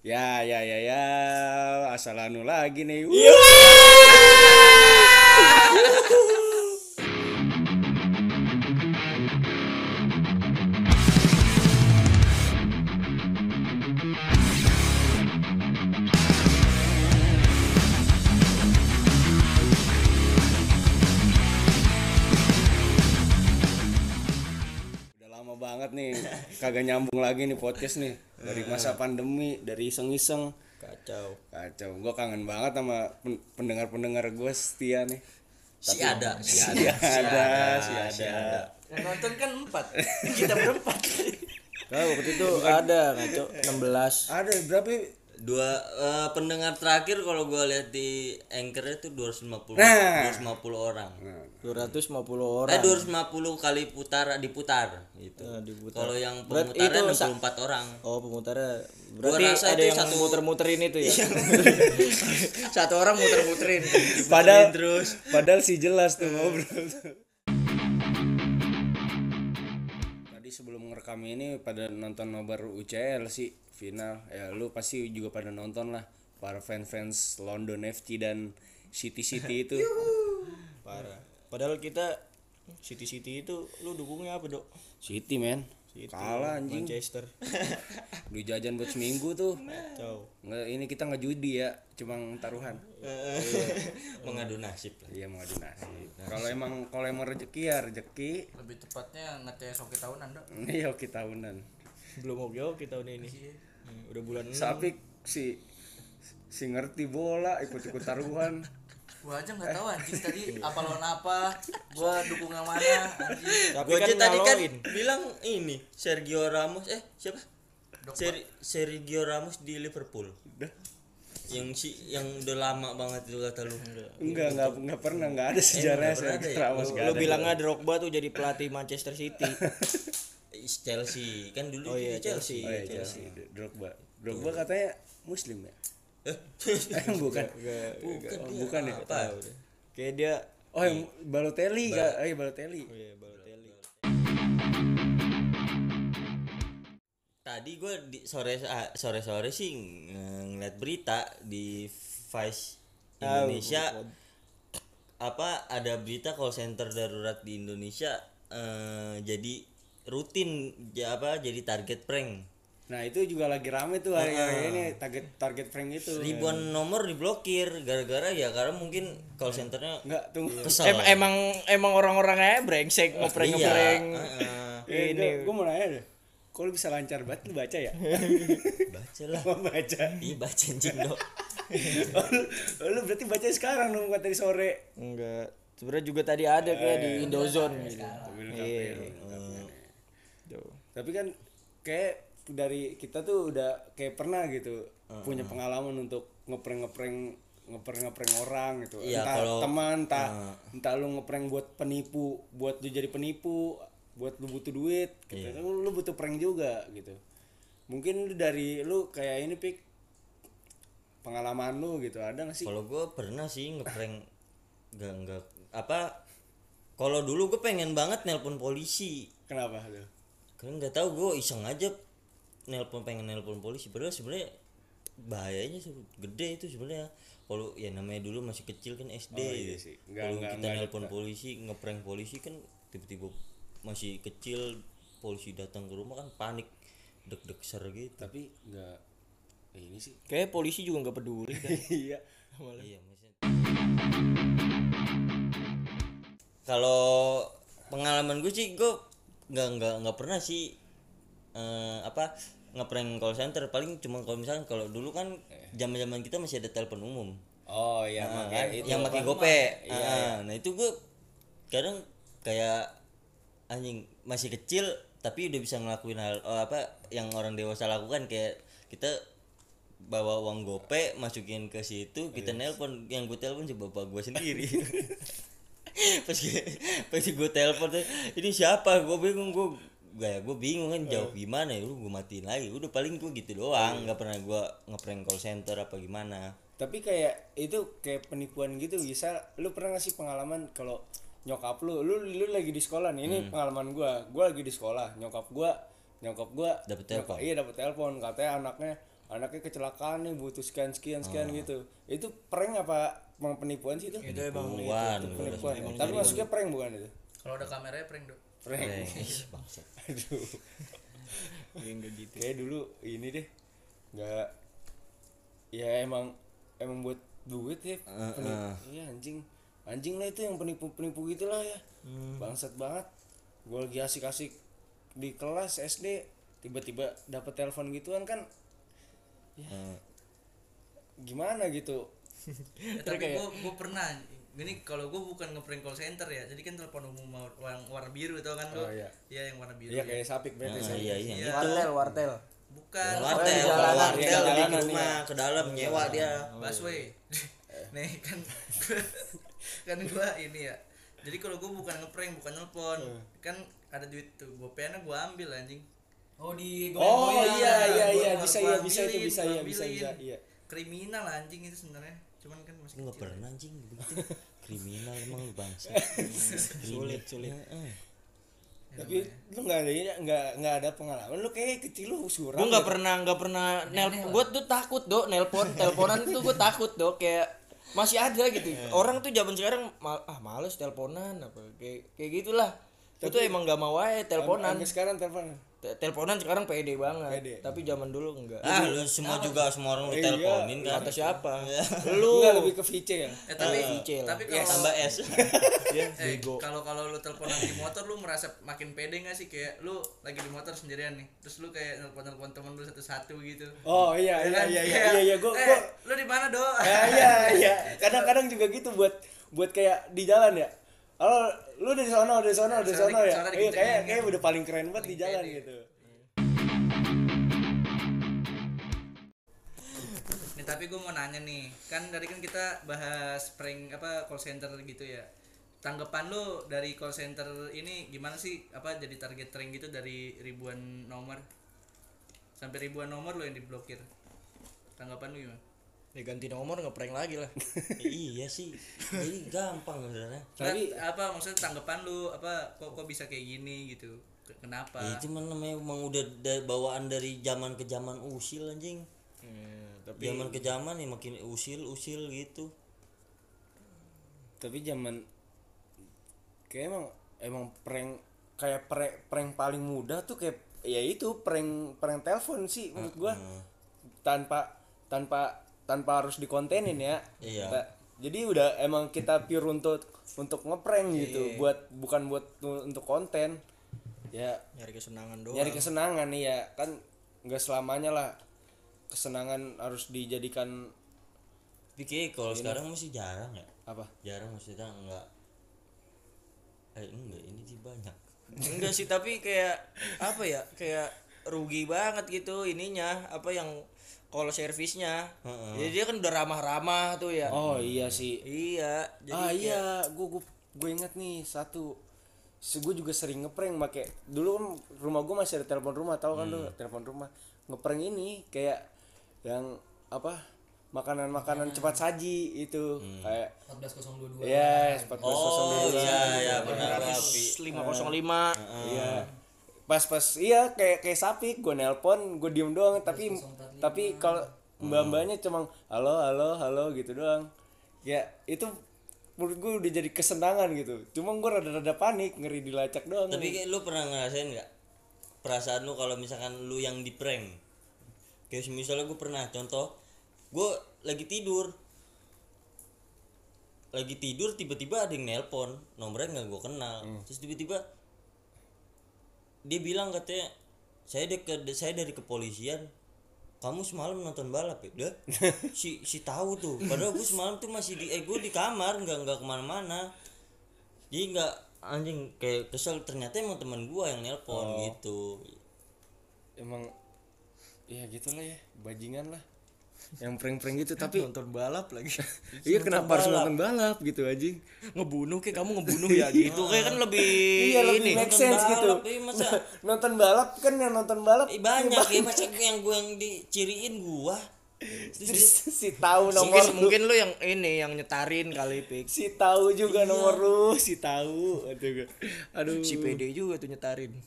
Ya, ya, ya, ya. Asal anu lagi nih. Iya. Kagak nyambung lagi nih podcast nih. Dari masa pandemi, dari iseng-iseng. Kacau. Kacau. Gue kangen banget sama pen- pendengar-pendengar gue setia nih. Si ada, si ada, Si ada, si ada. Yang nonton kan empat, kita berempat. Nah, waktu itu ada ngaco 16. Ada berapa? Dua eh, pendengar terakhir kalau gua lihat di anchor itu 250 Nah. 250 orang. 250 Eh orang. 250 kali putar diputar gitu. Nah, diputar. Kalau yang pemutarnya itu sa- 64 orang. Oh, pemutarnya. Gua Berarti rasa ada itu yang satu- Iya. muter-muterin itu ya. Satu orang muter-muterin. Padahal terus. Padahal sih jelas tuh ngobrol tuh. Tadi sebelum ngerekam ini pada nonton nobar UCL sih final. Ya lu pasti juga pada nonton lah para fans-fans London FC dan City City itu. Parah. Padahal kita City City itu lu dukungnya apa, Dok? City men. Kalah anjing. Manchester. Duit jajan buat seminggu tuh. Kacau. Nggak, ini kita nggak judi ya, cuma taruhan. Mengadu nasib lah. Iya mau adu nasib. Kalau emang kalau emang rezeki ya rezeki. Lebih tepatnya ngetes hoki tahunan dok. Iya oke tahunan. Belum oke kita tahun ini. Hmm, Udah bulan 6. Sapik si si ngerti bola ikut-ikut taruhan. Gua aja nggak tahu anjing tadi apa lawan apa, gua dukung yang mana anjing. Tapi Gua kan aja tadi kan bilang ini Sergio Ramos eh siapa? Seri, Sergio Ramos di Liverpool. Udah. Yang si yang udah lama banget itu kata lu. Enggak, enggak enggak pernah enggak ada sejarahnya ada Sergio ya? Ramos enggak Lu ada. bilangnya Drogba tuh jadi pelatih Manchester City. Eh, Chelsea kan dulu Oh iya, di Chelsea. Oh iya, Chelsea. Drogba. Drogba katanya muslim ya? Eh, Eh, bukan. bukan, Oh, bukan ya? apa? Kayak dia Oh, yang Balotelli enggak? Oh, iya Balotelli. Oh iya, Balotelli. Tadi gue di sore sore sore sih ng- ngeliat berita di Vice Ah, Indonesia apa ada berita call center darurat di Indonesia eh, jadi rutin ja- apa jadi target prank Nah, itu juga lagi rame tuh hari ini target target prank itu. ribuan nomor diblokir gara-gara ya karena mungkin call centernya Enggak, tunggu. kesel Em- emang emang orang-orangnya brengsek ngeprank Iya, ngeprank. heeh. Eh, Ini. gue mau nanya deh. Kok lu bisa lancar banget lu baca ya? baca lah Mau baca. iya baca anjing dong Oh, lu, oh, lu berarti baca sekarang dong bukan tadi sore. Enggak. Sebenarnya juga tadi ada kayak di Indozone gitu. Iya. Tuh. Tapi kan kayak dari kita tuh udah kayak pernah gitu punya pengalaman untuk ngeprank-ngeprank ngeprank-ngeprank orang gitu. Iya, entah kalau- teman, entah entah lu ngeprank buat penipu, buat lu jadi penipu, buat lu butuh duit, gitu. Iya. Lu butuh prank juga gitu. Mungkin lu dari lu kayak ini pik pengalaman lu gitu ada gak sih? kalau gue pernah sih ngeprank nggak nggak apa kalau dulu gue pengen banget nelpon polisi Kenapa lu? Kan nggak tahu gue iseng aja nelpon pengen nelpon polisi padahal sebenarnya bahayanya sih gede itu sebenarnya kalau ya namanya dulu masih kecil kan SD Oh, iya ya. sih. Nggak- kalau nggak- kita nggak nelpon polisi ngeprank polisi kan tiba-tiba masih kecil polisi datang ke rumah kan panik deg-deg ser gitu Tapi enggak ini sih. Kayak polisi juga nggak peduli kan. Iya. iya maksudnya kalau pengalaman gue sih gue nggak nggak nggak pernah sih eh, apa ngeprank call center. Paling cuma kalau misalkan kalau dulu kan zaman zaman kita masih ada telepon umum. Oh iya, Nah, makanya kan, itu yang pakai gope Iya, Ah, nah itu gue kadang kayak anjing masih kecil tapi udah bisa ngelakuin hal oh, apa yang orang dewasa lakukan. Kayak kita bawa uang gope masukin ke situ kita nelpon. Yang gue telepon si bapak gue sendiri pas gue pas gue telepon ini siapa? Gue bingung gue gak gue bingung kan jawab gimana ya udah gue matiin lagi. Udah paling gue gitu doang nggak pernah gue ngeprank call center apa gimana. Tapi kayak itu kayak penipuan gitu bisa lu pernah gak sih pengalaman kalau nyokap lu lu lu lagi di sekolah nih ini Hmm. pengalaman gua. Gua lagi di sekolah nyokap gua nyokap gua Dapet telepon. iya dapet telepon katanya anaknya anaknya kecelakaan nih butuh sekian sekian sekian Oh. gitu. Itu prank apa emang penipuan sih itu? Itu emang Buan, Itu penipuan. Ya? tapi masuknya prank bukan itu? Kalau ada kameranya prank, Dok. prank. Ih, bangsat. aduh ya enggak gitu. Kayak dulu ini deh nggak ya emang emang buat duit ya Peni- iya anjing. Anjing lah itu yang penipu penipu gitulah ya. Bangsat banget. Gue lagi asik asik di kelas SD tiba-tiba dapet telepon gituan kan ya. Gimana gitu? Ya, tapi gue gue pernah ini kalau gue bukan ngeprank call center ya jadi kan telepon umum war- warna, warna biru tau kan lo Oh, iya. iya yang warna biru iya kayak sapik berarti Ah, saya iya iya. Iya. itu wartel. Wartel. Bukan. Wartel di kalau jalanan, wartel. iya, di rumah ke dalam nyewa dia. Busway. Nih kan kan gua ini ya. Jadi kalau gua bukan ngeprank bukan nelpon. Kan ada duit tuh gopeannya gua ambil anjing oh di oh iya iya Gua- iya. gua- bisa gua iya bisa itu bisa gua iya bisa bisa iya. Kriminal anjing itu sebenarnya. Cuman kan masih nggak pernah anjing. Begitu kriminal emang lu bangsa. Sulit sulit. Heeh. tapi lu nggak ada ini nggak nggak ada pengalaman. Lu kayak kecil lu suram gue nggak gitu. pernah nggak pernah nelpon. gue tuh takut dok nelpon. Teleponan tuh gue takut dok. Kayak masih ada gitu. Orang tuh zaman sekarang mal, ah males teleponan apa kayak kayak gitulah. Itu emang gak mau aja teleponan. Sampai sekarang telepon Te- teleponan sekarang pede banget. Pede. tapi zaman dulu enggak. Ah lu semua juga semua orang Iya, teleponin kan. Kata siapa? Lu lu. Nggak lebih ke VC ya. Eh tapi Cicil. tapi ya kalau tambah S. Ya eh bego. kalau kalau lu teleponan di motor lu merasa makin pede gak sih? Kayak lu lagi di motor sendirian nih. Terus lu kayak nelpon nelpon temen lu satu satu gitu. Oh iya Ya iya kan? iya iya iya iya. Gua eh, gua lu di mana do ya iya iya. Kadang-kadang juga gitu buat buat kayak di jalan ya halo lu dari sana dari sana dari di- ya iya dikencengin kayak kan. kayak udah paling keren banget di jalan pede. gitu Nih tapi gue mau nanya nih, kan tadi kan kita bahas prank apa call center gitu ya. Tanggapan lu dari call center ini gimana sih? Apa jadi target prank gitu dari ribuan nomor? Sampai ribuan nomor lo yang diblokir. Tanggapan lu gimana? Ya ganti nomor ngeprank lagi lah. Iya sih. Jadi gampang sebenarnya. Tapi- apa maksudnya tanggapan lu apa kok kok bisa kayak gini gitu? Ke- Kenapa? ya, itu mah namanya emang udah da- bawaan dari zaman ke zaman usil anjing. Ya, tapi zaman ke zaman ya makin usil usil gitu. Tapi zaman kayak emang emang prank kayak prank prank paling mudah tuh kayak ya itu prank prank telepon sih menurut gua. Tanpa tanpa tanpa harus dikontenin ya. Iya. Ta- jadi udah emang kita pure untuk untuk ngeprank gitu. buat bukan buat tu- untuk konten. Ya. Nyari kesenangan doang. Nyari kesenangan nih ya kan nggak selamanya lah kesenangan harus dijadikan kayak kalau sekarang masih jarang ya. Apa? Jarang maksudnya enggak eh enggak ini sih banyak. Enggak sih tapi kayak apa ya kayak rugi banget gitu ininya. Apa yang call servisnya jadi dia kan udah ramah-ramah tuh ya. Oh iya sih. Iya jadi ah iya. gue gue gue inget nih satu gue juga sering ngeprank make dulu kan rumah gue masih ada telepon rumah tahu kan lu telepon rumah. Ngeprank ini kayak yang apa makanan-makanan cepat saji itu kayak 14022 yes 14 oh iya iya benar Rapi. 505 iya pas pas iya kayak kayak sapi gue nelpon gue diem doang tapi tapi kalau mbak mbaknya cuma halo halo halo gitu doang. Ya itu menurut gue udah jadi kesenangan gitu. Cuma gue rada-rada panik ngeri dilacak doang. Tapi kayak lu pernah ngerasain nggak perasaan lu kalau misalkan lu yang di prank? Kayak misalnya gue pernah contoh gue lagi tidur. Lagi tidur tiba-tiba ada yang nelpon nomornya nggak gue kenal. Terus tiba-tiba dia bilang katanya saya dari saya dari kepolisian. Kamu semalam nonton balap ya? Udah si si tahu tuh. Padahal gue semalam tuh masih di eh gue di kamar nggak nggak ke mana-mana. Jadi nggak anjing kayak kesel. Ternyata emang teman gua yang nelpon gitu. Emang ya gitulah ya bajingan lah yang prank-prank gitu tapi nonton balap lagi. Iya kenapa harus nonton balap. gitu anjing? Ngebunuh kayak kamu ngebunuh ya gitu. Kayak kan lebih iya lebih ini. make sense gitu. balap, iya, masa- nonton balap kan yang nonton balap eh, banyak ya masa gua yang gua yang diciriin gua. Terus si tahu nomor mungkin lu. mungkin lu yang ini yang nyetarin kali pik. Si tahu juga nomor lu. Si tahu aduh aduh. Si PD juga tuh nyetarin